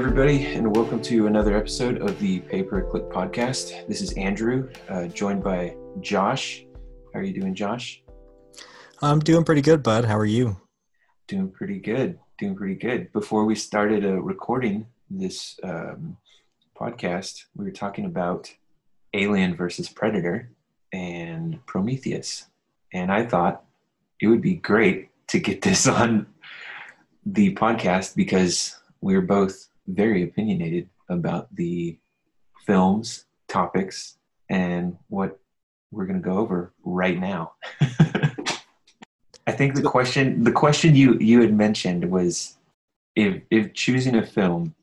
everybody, and welcome to another episode of the Pay Per Click podcast. This is Andrew, uh, joined by Josh. How are you doing, Josh? I'm doing pretty good, bud. How are you? Doing pretty good. Doing pretty good. Before we started uh, recording this um, podcast, we were talking about Alien versus Predator and Prometheus. And I thought it would be great to get this on the podcast because we're both very opinionated about the films, topics, and what we're going to go over right now. I think the question the question you you had mentioned was if if choosing a film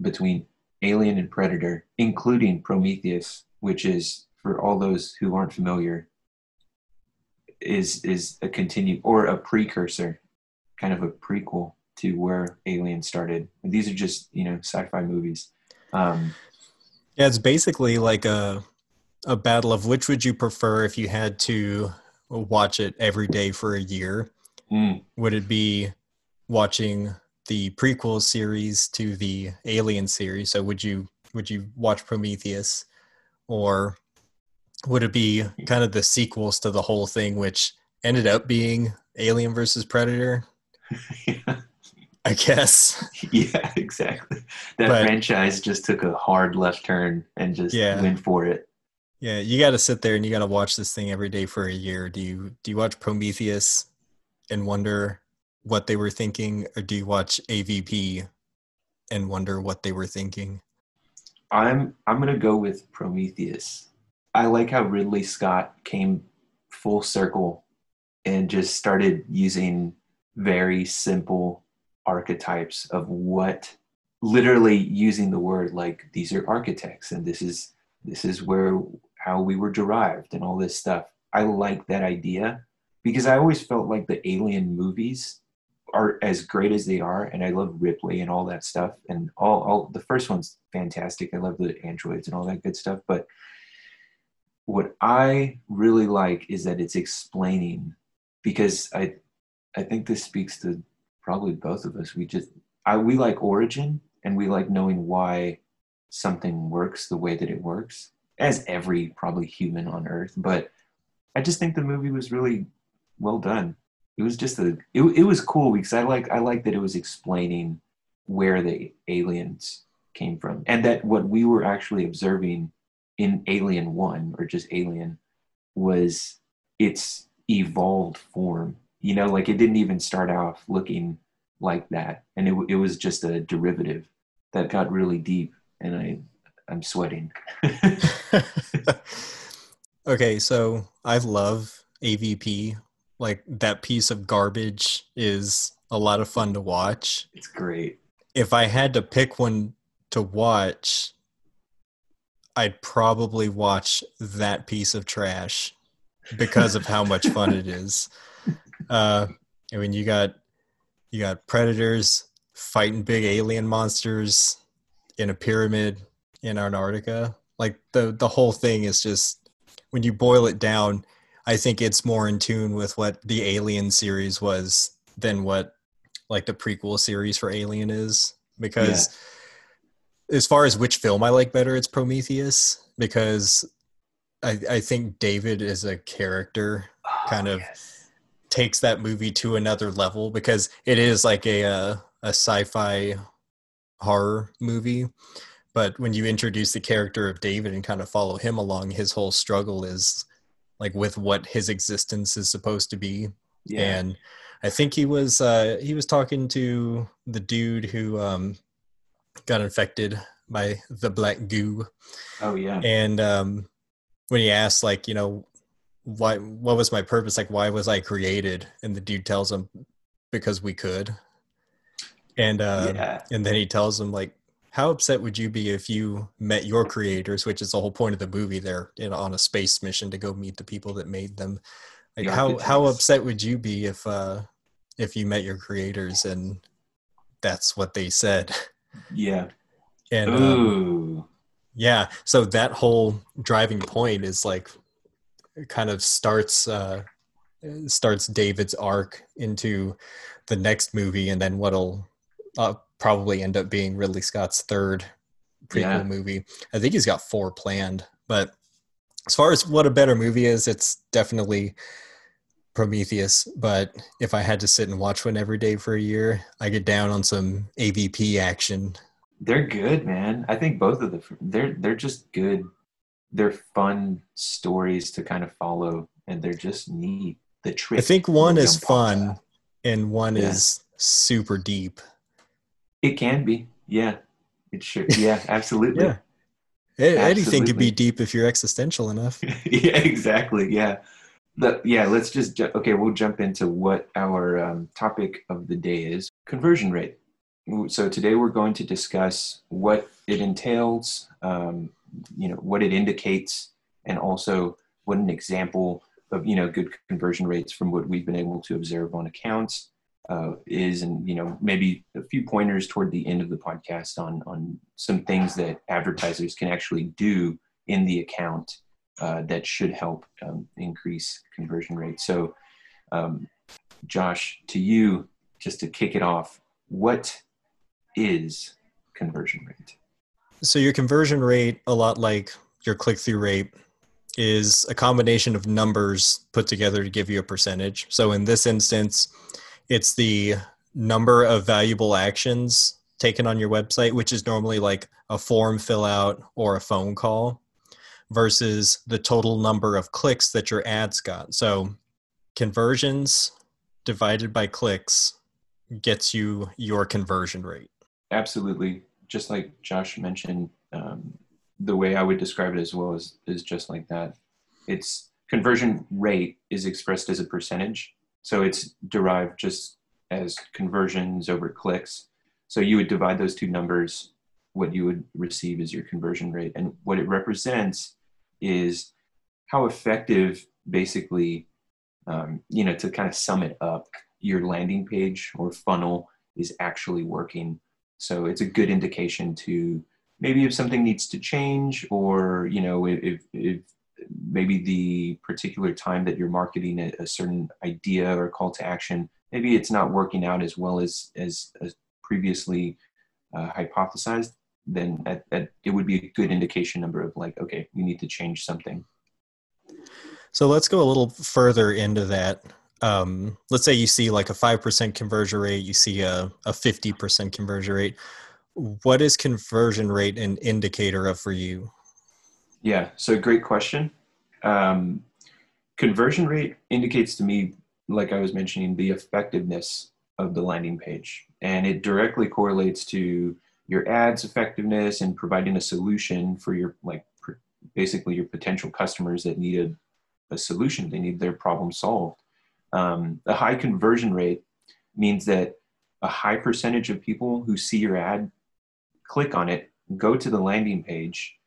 between Alien and Predator, including Prometheus, which is for all those who aren't familiar, is is a continue or a precursor, kind of a prequel to where Alien started. These are just you know sci-fi movies. Um, yeah, it's basically like a a battle of which would you prefer if you had to watch it every day for a year. mm, Would it be watching the prequel series to the Alien series? So would you would you watch Prometheus, or would it be kind of the sequels to the whole thing, which ended up being Alien versus Predator? I guess. yeah, exactly. That But- franchise just took a hard left turn and just Yeah. went for it. Yeah, you got to sit there and you got to watch this thing every day for a year. Do you do you watch Prometheus and wonder what they were thinking, or do you watch AVP and wonder what they were thinking? I'm I'm gonna go with Prometheus. I like how Ridley Scott came full circle and just started using very simple archetypes of what literally using the word like these are architects and this is this is where how we were derived and all this stuff. I like that idea because I always felt like the alien movies are as great as they are and I love Ripley and all that stuff and all all the first one's fantastic. I love the androids and all that good stuff, but what I really like is that it's explaining because I I think this speaks to probably both of us. We just I we like origin and we like knowing why something works the way that it works as every probably human on earth, but I just think the movie was really well done. It was just a it, it was cool because I like I like that it was explaining where the aliens came from and that what we were actually observing in Alien 1 or just Alien was its evolved form. You know, like it didn't even start off looking like that and it, it was just a derivative that got really deep and I I'm sweating. okay, so I love AVP. Like that piece of garbage is a lot of fun to watch. it's great. If I had to pick one to watch, I'd probably watch that piece of trash because of how much fun it is. Uh, I mean, you got you got predators fighting big alien monsters in a pyramid in Antarctica. Like the the whole thing is just when you boil it down, I think it's more in tune with what the Alien series was than what like the prequel series for Alien is because as far as which film I like better, it's Prometheus because I, I think David is a character Oh, kind of- yes. Takes that movie to another level because it is like a uh, a sci-fi horror movie but when you introduce the character of David and kind of follow him along his whole struggle is like with what his existence is supposed to be yeah. and I think he was uh, he was talking to the dude who um, got infected by the black goo oh yeah. and um, when he asked like you know why what was my purpose? Like why was i created? And the dude tells him because we could. And uh, yeah. and then he tells him like how upset would you be if you met your creators which is the whole point of the movie they're know, on a space mission to go meet the people that made them. Like how how upset would you be if uh if you met your creators and that's what they said? Yeah. and um, yeah so that whole driving point is like kind of starts uh starts david's arc into the next movie and then what'll uh, probably end up being Ridley Scott's third prequel Yeah. movie. I think he's got four planned, but as far as what a better movie is, it's definitely Prometheus. But if I had to sit and watch one every day for a year, I get down on some AVP action. They're good, man. I think both of the they're they're just good. They're fun stories to kind of follow, and they're just neat. The trick. I think one is off fun and one Yeah. is super deep. It can be, yeah. It should, yeah, absolutely. Yeah. A- Anything could be deep if you're existential enough. yeah, exactly. Yeah. The, yeah, let's just, ju- okay, we'll jump into what our um, topic of the day is conversion rate. So today we're going to discuss what it entails, um, you know, what it indicates, and also what an example of, you know, good conversion rates from what we've been able to observe on accounts uh, is, and, you know, maybe a few pointers toward the end of the podcast on, on some things that advertisers can actually do in the account uh, that should help um, increase conversion rate. So, um, Josh, to you, just to kick it off, what is conversion rate? So your conversion rate, a lot like your click through rate, is a combination of numbers put together to give you a percentage. So in this instance, it's the number of valuable actions taken on your website, which is normally like a form fill out or a phone call, versus the total number of clicks that your ads got. So conversions divided by clicks gets you your conversion rate. Absolutely. Just like Josh mentioned, um, the way I would describe it as well is, is just like that. It's conversion rate is expressed as a percentage. So it's derived just as conversions over clicks. So you would divide those two numbers, what you would receive is your conversion rate. And what it represents is how effective, basically, um, you know, to kind of sum it up, your landing page or funnel is actually working. So it's a good indication to maybe if something needs to change or, you know, if, if maybe the particular time that you're marketing a, a certain idea or call to action, maybe it's not working out as well as, as, as previously uh, hypothesized, then it would be a good indication number of like, okay, you need to change something. So let's go a little further into that. Um, let's say you see like a 5% conversion rate, you see a, a 50% conversion rate. What is conversion rate an indicator of for you? Yeah, so great question. Um, conversion rate indicates to me, like I was mentioning, the effectiveness of the landing page. And it directly correlates to your ads effectiveness and providing a solution for your, like, basically your potential customers that need a, a solution. They need their problem solved. Um, a high conversion rate means that a high percentage of people who see your ad click on it, go to the landing page,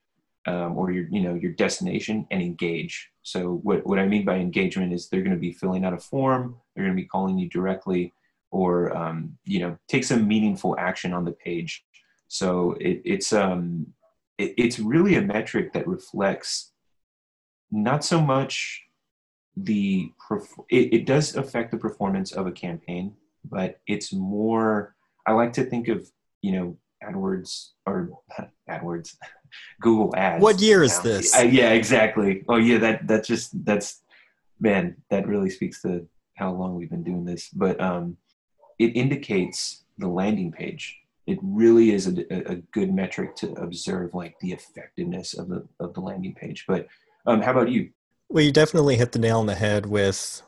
um, or your you know your destination and engage. So what what I mean by engagement is they're going to be filling out a form, they're going to be calling you directly, or um, you know take some meaningful action on the page. So it, it's um it, it's really a metric that reflects not so much the it, it does affect the performance of a campaign, but it's more. I like to think of you know AdWords or AdWords, Google Ads. What year is now. this? Uh, yeah, exactly. Oh yeah, that that just that's man, that really speaks to how long we've been doing this. But um, it indicates the landing page. It really is a, a, a good metric to observe, like the effectiveness of the of the landing page. But um, how about you? Well, you definitely hit the nail on the head with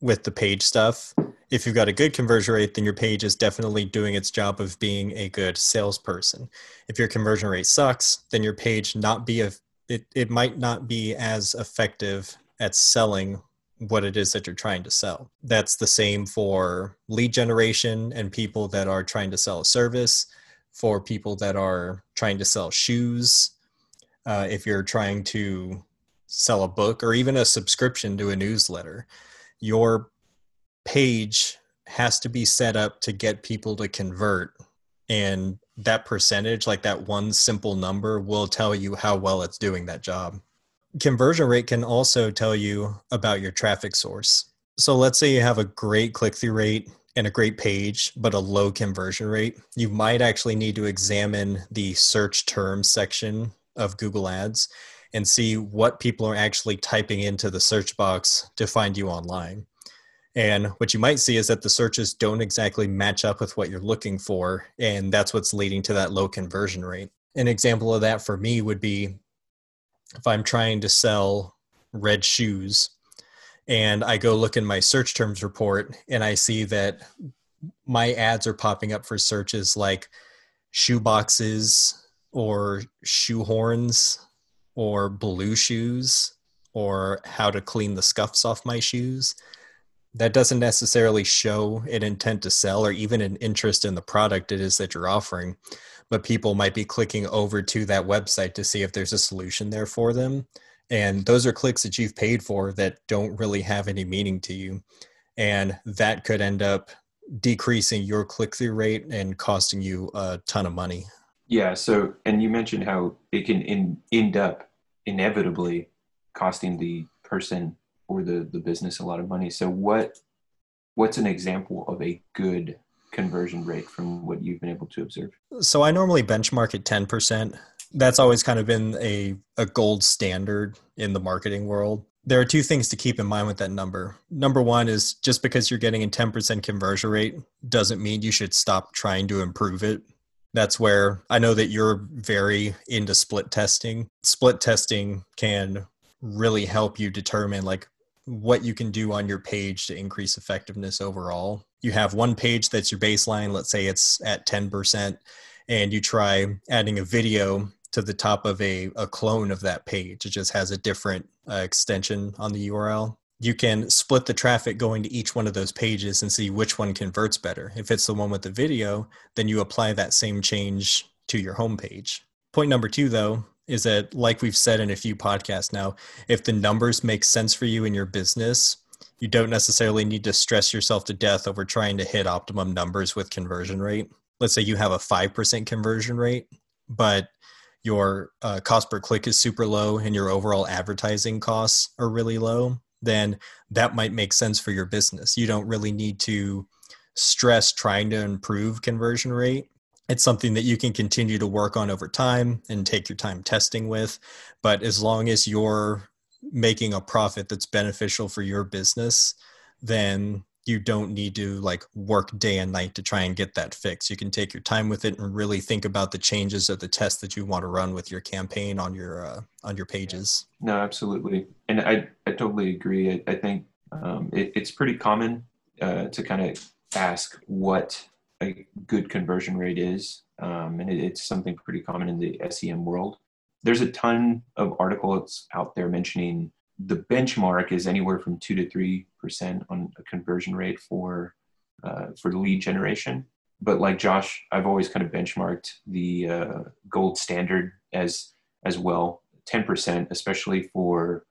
with the page stuff. If you've got a good conversion rate, then your page is definitely doing its job of being a good salesperson. If your conversion rate sucks, then your page not be a it, it might not be as effective at selling what it is that you're trying to sell. That's the same for lead generation and people that are trying to sell a service, for people that are trying to sell shoes. Uh, if you're trying to sell a book or even a subscription to a newsletter, your page has to be set up to get people to convert. And that percentage, like that one simple number, will tell you how well it's doing that job. Conversion rate can also tell you about your traffic source. So let's say you have a great click through rate and a great page, but a low conversion rate, you might actually need to examine the search terms section of Google Ads and see what people are actually typing into the search box to find you online. And what you might see is that the searches don't exactly match up with what you're looking for. And that's what's leading to that low conversion rate. An example of that for me would be if I'm trying to sell red shoes and I go look in my search terms report and I see that my ads are popping up for searches like shoe boxes or shoe horns or blue shoes or how to clean the scuffs off my shoes. That doesn't necessarily show an intent to sell or even an interest in the product it is that you're offering but people might be clicking over to that website to see if there's a solution there for them. And those are clicks that you've paid for that don't really have any meaning to you. And that could end up decreasing your click-through rate and costing you a ton of money yeah so and you mentioned how it can in, end up inevitably costing the person or the the business a lot of money. So what what's an example of a good conversion rate from what you've been able to observe? So I normally benchmark at 10%. That's always kind of been a, a gold standard in the marketing world. There are two things to keep in mind with that number. Number one is just because you're getting a 10% conversion rate doesn't mean you should stop trying to improve it. That's where I know that you're very into split testing. Split testing can really help you determine like what you can do on your page to increase effectiveness overall. You have one page that's your baseline, let's say it's at 10%, and you try adding a video to the top of a, a clone of that page. It just has a different uh, extension on the URL. You can split the traffic going to each one of those pages and see which one converts better. If it's the one with the video, then you apply that same change to your homepage. Point number two, though, is that like we've said in a few podcasts now if the numbers make sense for you in your business you don't necessarily need to stress yourself to death over trying to hit optimum numbers with conversion rate let's say you have a 5% conversion rate but your uh, cost per click is super low and your overall advertising costs are really low then that might make sense for your business you don't really need to stress trying to improve conversion rate it's something that you can continue to work on over time and take your time testing with. But as long as you're making a profit that's beneficial for your business, then you don't need to like work day and night to try and get that fixed. You can take your time with it and really think about the changes of the test that you want to run with your campaign on your uh, on your pages. No, absolutely, and I I totally agree. I, I think um, it, it's pretty common uh, to kind of ask what a good conversion rate is, um, and it, it's something pretty common in the SEM world. There's a ton of articles out there mentioning the benchmark is anywhere from two to three percent on a conversion rate for uh, for lead generation. But like Josh, I've always kind of benchmarked the uh, gold standard as as well, ten percent, especially for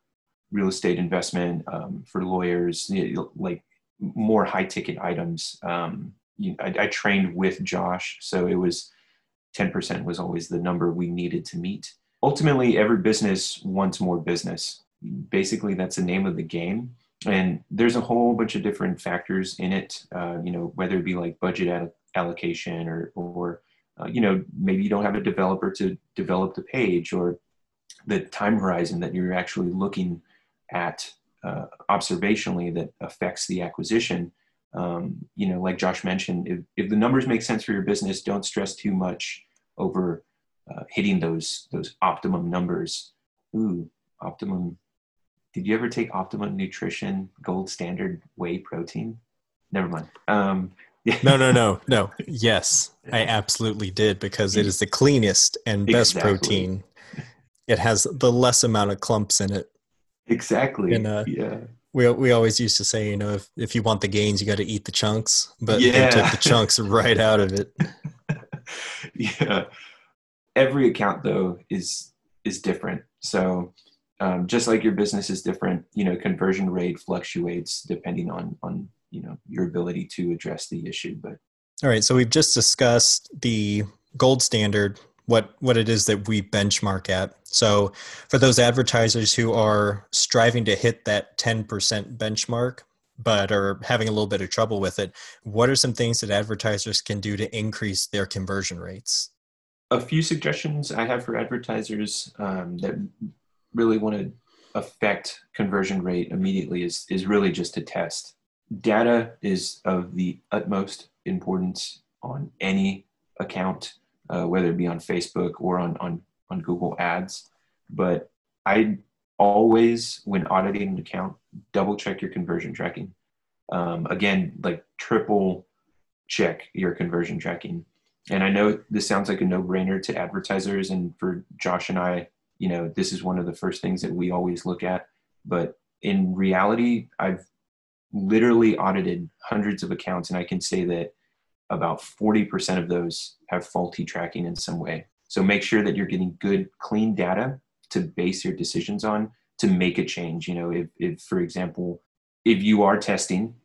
real estate investment, um, for lawyers, you know, like more high ticket items. Um, you, I, I trained with Josh, so it was 10% was always the number we needed to meet. Ultimately, every business wants more business. Basically, that's the name of the game. And there's a whole bunch of different factors in it, uh, you know, whether it be like budget allocation or, or uh, you know, maybe you don't have a developer to develop the page or the time horizon that you're actually looking at uh, observationally that affects the acquisition um, you know, like Josh mentioned, if, if the numbers make sense for your business, don't stress too much over uh, hitting those those optimum numbers. Ooh, optimum. Did you ever take Optimum Nutrition Gold Standard Whey Protein? Never mind. Um, yeah. no, no, no, no. Yes, I absolutely did because it is the cleanest and best exactly. protein. It has the less amount of clumps in it. Exactly. And, uh, yeah we we always used to say, you know, if if you want the gains, you got to eat the chunks. But yeah. they took the chunks right out of it. yeah. Every account though is is different. So um, just like your business is different, you know, conversion rate fluctuates depending on on you know your ability to address the issue. But all right, so we've just discussed the gold standard what what it is that we benchmark at. So for those advertisers who are striving to hit that 10% benchmark, but are having a little bit of trouble with it. What are some things that advertisers can do to increase their conversion rates? A few suggestions I have for advertisers um, that really want to affect conversion rate immediately is, is really just to test. Data is of the utmost importance on any account, uh, whether it be on Facebook or on, on, on Google Ads. But I always, when auditing an account, double check your conversion tracking. Um, again, like triple check your conversion tracking. And I know this sounds like a no brainer to advertisers, and for Josh and I, you know, this is one of the first things that we always look at. But in reality, I've literally audited hundreds of accounts, and I can say that about 40% of those have faulty tracking in some way. So make sure that you're getting good, clean data to base your decisions on to make a change. You know, if, if for example, if you are testing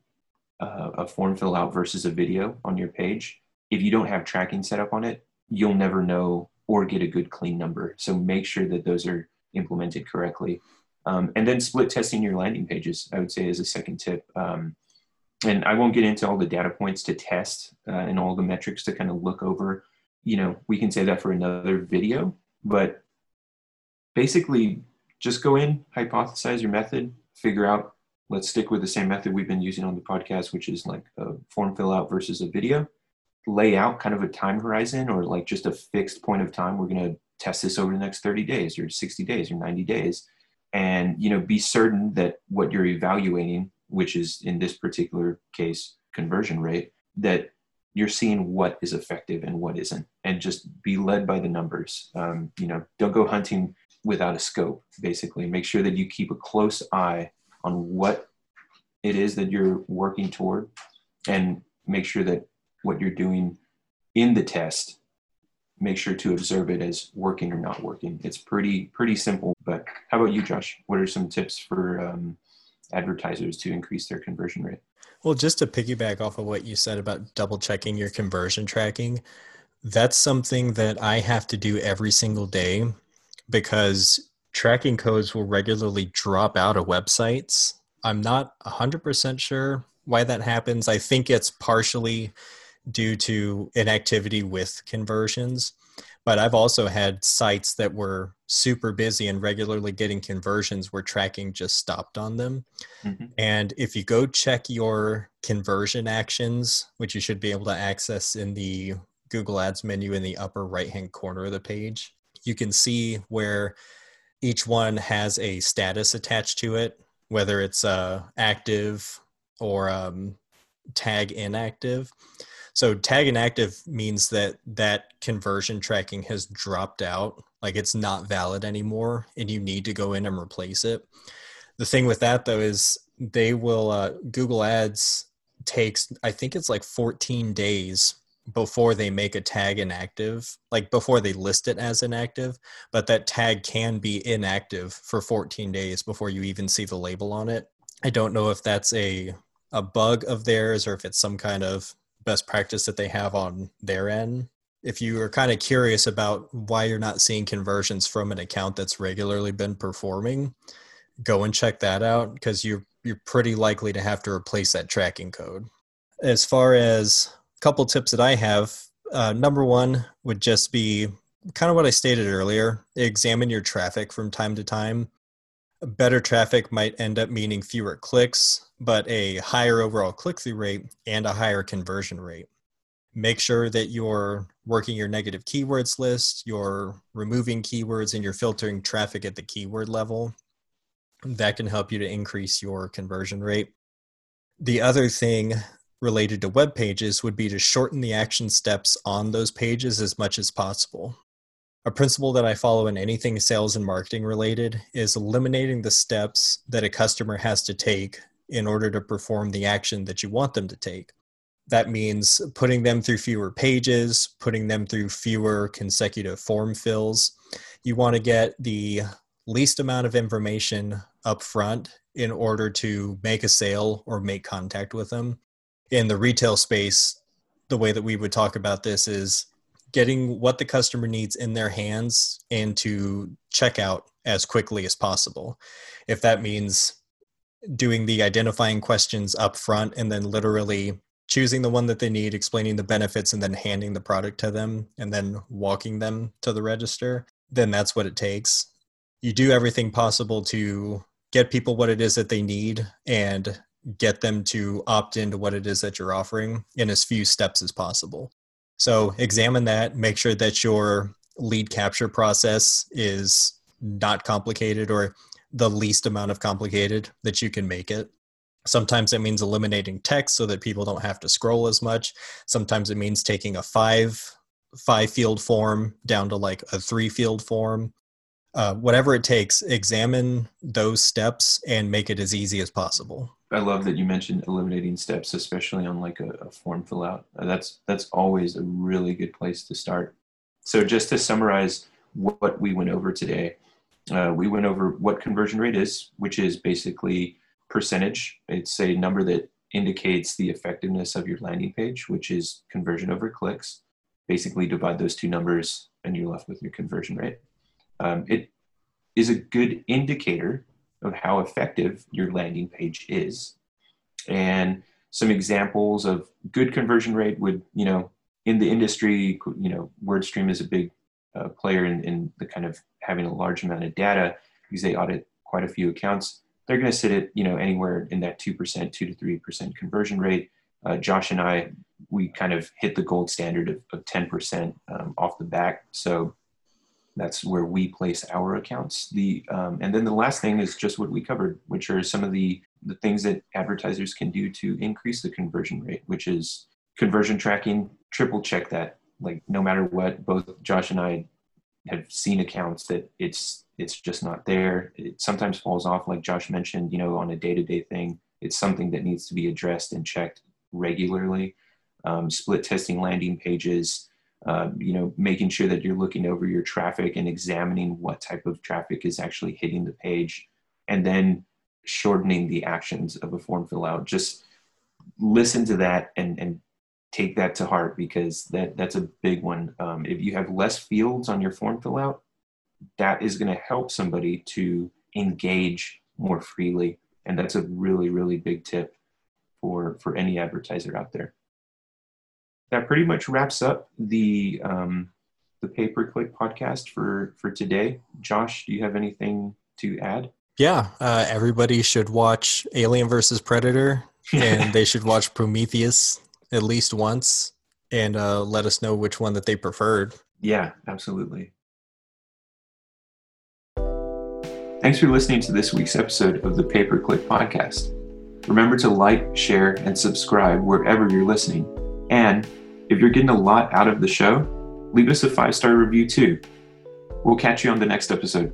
uh, a form fill out versus a video on your page, if you don't have tracking set up on it, you'll never know or get a good clean number. So make sure that those are implemented correctly. Um, and then split testing your landing pages, I would say, is a second tip. Um, and I won't get into all the data points to test uh, and all the metrics to kind of look over. You know, we can say that for another video, but basically just go in, hypothesize your method, figure out, let's stick with the same method we've been using on the podcast, which is like a form fill out versus a video lay out kind of a time horizon or like just a fixed point of time we're going to test this over the next 30 days or 60 days or 90 days. And you know be certain that what you're evaluating which is in this particular case conversion rate that you're seeing what is effective and what isn't. And just be led by the numbers. Um, you know don't go hunting without a scope basically. Make sure that you keep a close eye on what it is that you're working toward and make sure that what you're doing in the test make sure to observe it as working or not working. It's pretty pretty simple but how about you josh? What are some tips for um, advertisers to increase their conversion rate? Well just to piggyback off of what you said about double checking your conversion tracking that's something that i have to do every single day because tracking codes will regularly drop out of websites. I'm not 100% sure why that happens. I think it's partially due to inactivity with conversions. But I've also had sites that were super busy and regularly getting conversions where tracking just stopped on them. Mm-hmm. And if you go check your conversion actions, which you should be able to access in the Google Ads menu in the upper right hand corner of the page, you can see where each one has a status attached to it, whether it's uh, active or um, tag inactive. So tag inactive means that that conversion tracking has dropped out, like it's not valid anymore, and you need to go in and replace it. The thing with that though is they will uh, Google Ads takes I think it's like 14 days before they make a tag inactive, like before they list it as inactive, but that tag can be inactive for 14 days before you even see the label on it. I don't know if that's a a bug of theirs or if it's some kind of best practice that they have on their end. If you are kind of curious about why you're not seeing conversions from an account that's regularly been performing, go and check that out because you're you're pretty likely to have to replace that tracking code. As far as a couple tips that I have, uh, number one would just be kind of what I stated earlier. Examine your traffic from time to time. Better traffic might end up meaning fewer clicks, but a higher overall click through rate and a higher conversion rate. Make sure that you're working your negative keywords list, you're removing keywords, and you're filtering traffic at the keyword level. That can help you to increase your conversion rate. The other thing related to web pages would be to shorten the action steps on those pages as much as possible. A principle that I follow in anything sales and marketing related is eliminating the steps that a customer has to take in order to perform the action that you want them to take. That means putting them through fewer pages, putting them through fewer consecutive form fills. You want to get the least amount of information up front in order to make a sale or make contact with them. In the retail space, the way that we would talk about this is getting what the customer needs in their hands and to check out as quickly as possible. If that means doing the identifying questions up front and then literally choosing the one that they need, explaining the benefits, and then handing the product to them and then walking them to the register, then that's what it takes. You do everything possible to get people what it is that they need and get them to opt into what it is that you're offering in as few steps as possible. So examine that, make sure that your lead capture process is not complicated or the least amount of complicated that you can make it. Sometimes it means eliminating text so that people don't have to scroll as much. Sometimes it means taking a five five field form down to like a three field form. Uh, whatever it takes, examine those steps and make it as easy as possible. I love that you mentioned eliminating steps, especially on like a, a form fill out. Uh, that's that's always a really good place to start. So just to summarize what we went over today, uh, we went over what conversion rate is, which is basically percentage. It's a number that indicates the effectiveness of your landing page, which is conversion over clicks. Basically, divide those two numbers and you're left with your conversion rate. Um, it is a good indicator of how effective your landing page is. And some examples of good conversion rate would, you know, in the industry, you know, WordStream is a big uh, player in, in the kind of having a large amount of data because they audit quite a few accounts. They're going to sit at you know anywhere in that two percent, two to three percent conversion rate. Uh, Josh and I, we kind of hit the gold standard of, of 10% um, off the back. So that's where we place our accounts. The um, and then the last thing is just what we covered, which are some of the the things that advertisers can do to increase the conversion rate, which is conversion tracking. Triple check that like no matter what both josh and i have seen accounts that it's it's just not there it sometimes falls off like josh mentioned you know on a day-to-day thing it's something that needs to be addressed and checked regularly um, split testing landing pages uh, you know making sure that you're looking over your traffic and examining what type of traffic is actually hitting the page and then shortening the actions of a form fill out just listen to that and and take that to heart because that that's a big one. Um, if you have less fields on your form fill out, that is going to help somebody to engage more freely, and that's a really really big tip for for any advertiser out there. That pretty much wraps up the um, the pay per click podcast for for today. Josh, do you have anything to add? Yeah, uh, everybody should watch Alien versus Predator, and they should watch Prometheus at least once and uh, let us know which one that they preferred. Yeah, absolutely. Thanks for listening to this week's episode of the Pay Per Click Podcast. Remember to like, share, and subscribe wherever you're listening. And if you're getting a lot out of the show, leave us a five star review too. We'll catch you on the next episode.